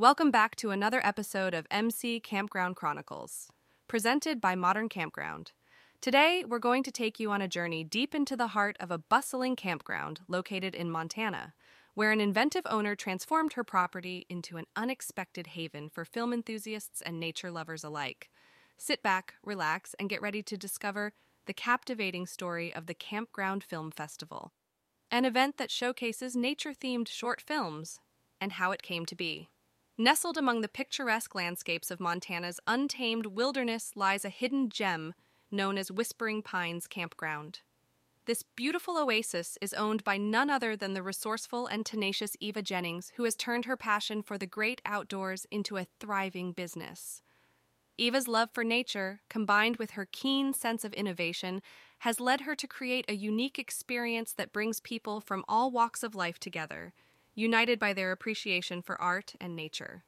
Welcome back to another episode of MC Campground Chronicles, presented by Modern Campground. Today, we're going to take you on a journey deep into the heart of a bustling campground located in Montana, where an inventive owner transformed her property into an unexpected haven for film enthusiasts and nature lovers alike. Sit back, relax, and get ready to discover the captivating story of the Campground Film Festival, an event that showcases nature themed short films and how it came to be. Nestled among the picturesque landscapes of Montana's untamed wilderness lies a hidden gem known as Whispering Pines Campground. This beautiful oasis is owned by none other than the resourceful and tenacious Eva Jennings, who has turned her passion for the great outdoors into a thriving business. Eva's love for nature, combined with her keen sense of innovation, has led her to create a unique experience that brings people from all walks of life together united by their appreciation for art and nature.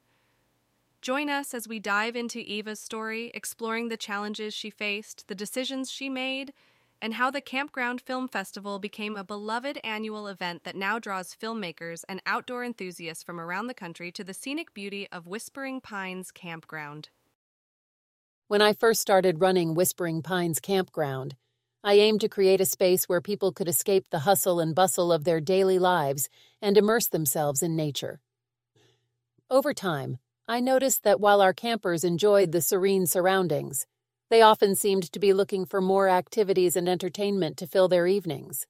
Join us as we dive into Eva's story, exploring the challenges she faced, the decisions she made, and how the Campground Film Festival became a beloved annual event that now draws filmmakers and outdoor enthusiasts from around the country to the scenic beauty of Whispering Pines Campground. When I first started running Whispering Pines Campground, I aimed to create a space where people could escape the hustle and bustle of their daily lives and immerse themselves in nature. Over time, I noticed that while our campers enjoyed the serene surroundings, they often seemed to be looking for more activities and entertainment to fill their evenings.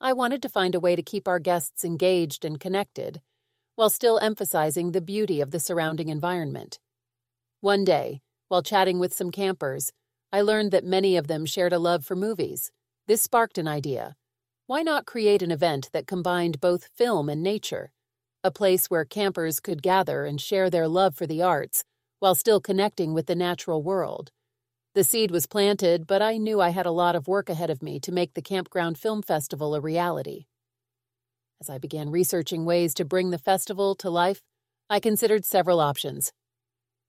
I wanted to find a way to keep our guests engaged and connected, while still emphasizing the beauty of the surrounding environment. One day, while chatting with some campers, I learned that many of them shared a love for movies. This sparked an idea. Why not create an event that combined both film and nature? A place where campers could gather and share their love for the arts while still connecting with the natural world. The seed was planted, but I knew I had a lot of work ahead of me to make the Campground Film Festival a reality. As I began researching ways to bring the festival to life, I considered several options.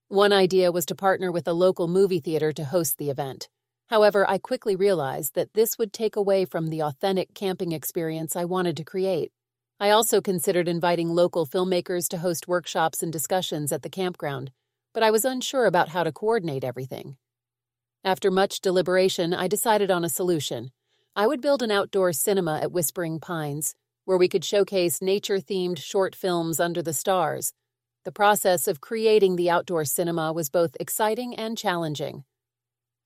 One idea was to partner with a local movie theater to host the event. However, I quickly realized that this would take away from the authentic camping experience I wanted to create. I also considered inviting local filmmakers to host workshops and discussions at the campground, but I was unsure about how to coordinate everything. After much deliberation, I decided on a solution. I would build an outdoor cinema at Whispering Pines, where we could showcase nature themed short films under the stars the process of creating the outdoor cinema was both exciting and challenging.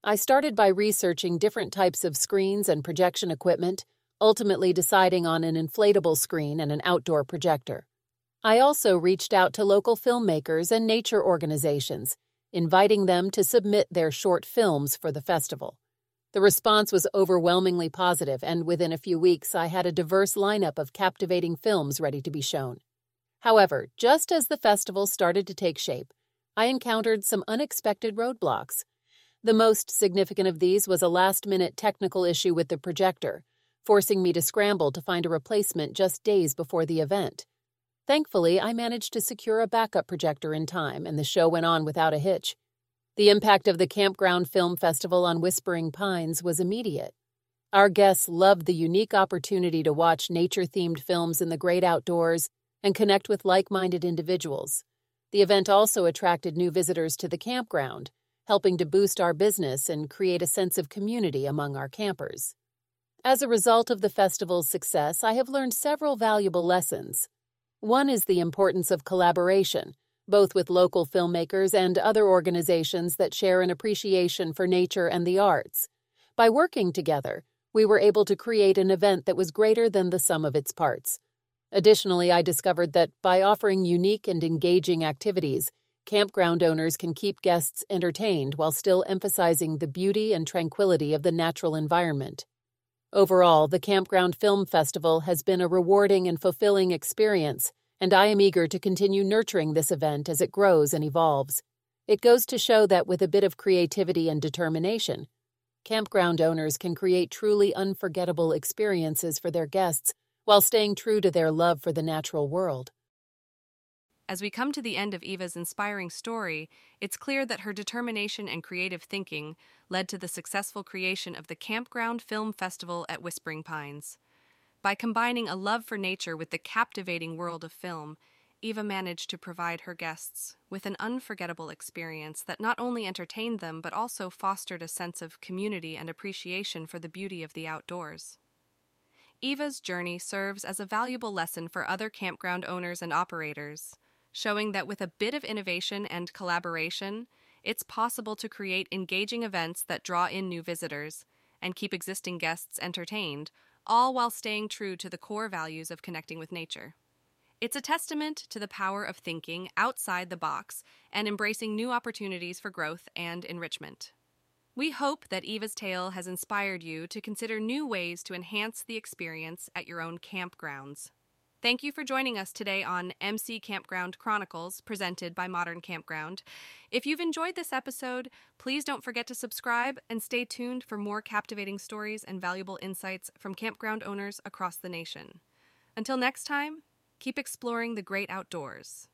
I started by researching different types of screens and projection equipment, ultimately deciding on an inflatable screen and an outdoor projector. I also reached out to local filmmakers and nature organizations, inviting them to submit their short films for the festival. The response was overwhelmingly positive, and within a few weeks, I had a diverse lineup of captivating films ready to be shown. However, just as the festival started to take shape, I encountered some unexpected roadblocks. The most significant of these was a last minute technical issue with the projector, forcing me to scramble to find a replacement just days before the event. Thankfully, I managed to secure a backup projector in time, and the show went on without a hitch. The impact of the Campground Film Festival on Whispering Pines was immediate. Our guests loved the unique opportunity to watch nature themed films in the great outdoors and connect with like minded individuals. The event also attracted new visitors to the campground, helping to boost our business and create a sense of community among our campers. As a result of the festival's success, I have learned several valuable lessons. One is the importance of collaboration, both with local filmmakers and other organizations that share an appreciation for nature and the arts. By working together, we were able to create an event that was greater than the sum of its parts, Additionally, I discovered that by offering unique and engaging activities, campground owners can keep guests entertained while still emphasizing the beauty and tranquility of the natural environment. Overall, the Campground Film Festival has been a rewarding and fulfilling experience, and I am eager to continue nurturing this event as it grows and evolves. It goes to show that with a bit of creativity and determination, campground owners can create truly unforgettable experiences for their guests while staying true to their love for the natural world. As we come to the end of Eva's inspiring story, it's clear that her determination and creative thinking led to the successful creation of the Campground Film Festival at Whispering Pines. By combining a love for nature with the captivating world of film, Eva managed to provide her guests with an unforgettable experience that not only entertained them but also fostered a sense of community and appreciation for the beauty of the outdoors. Eva's journey serves as a valuable lesson for other campground owners and operators, showing that with a bit of innovation and collaboration, it's possible to create engaging events that draw in new visitors and keep existing guests entertained, all while staying true to the core values of connecting with nature. It's a testament to the power of thinking outside the box and embracing new opportunities for growth and enrichment. We hope that Eva's tale has inspired you to consider new ways to enhance the experience at your own campgrounds. Thank you for joining us today on MC Campground Chronicles, presented by Modern Campground. If you've enjoyed this episode, please don't forget to subscribe and stay tuned for more captivating stories and valuable insights from campground owners across the nation. Until next time, Keep exploring the great outdoors.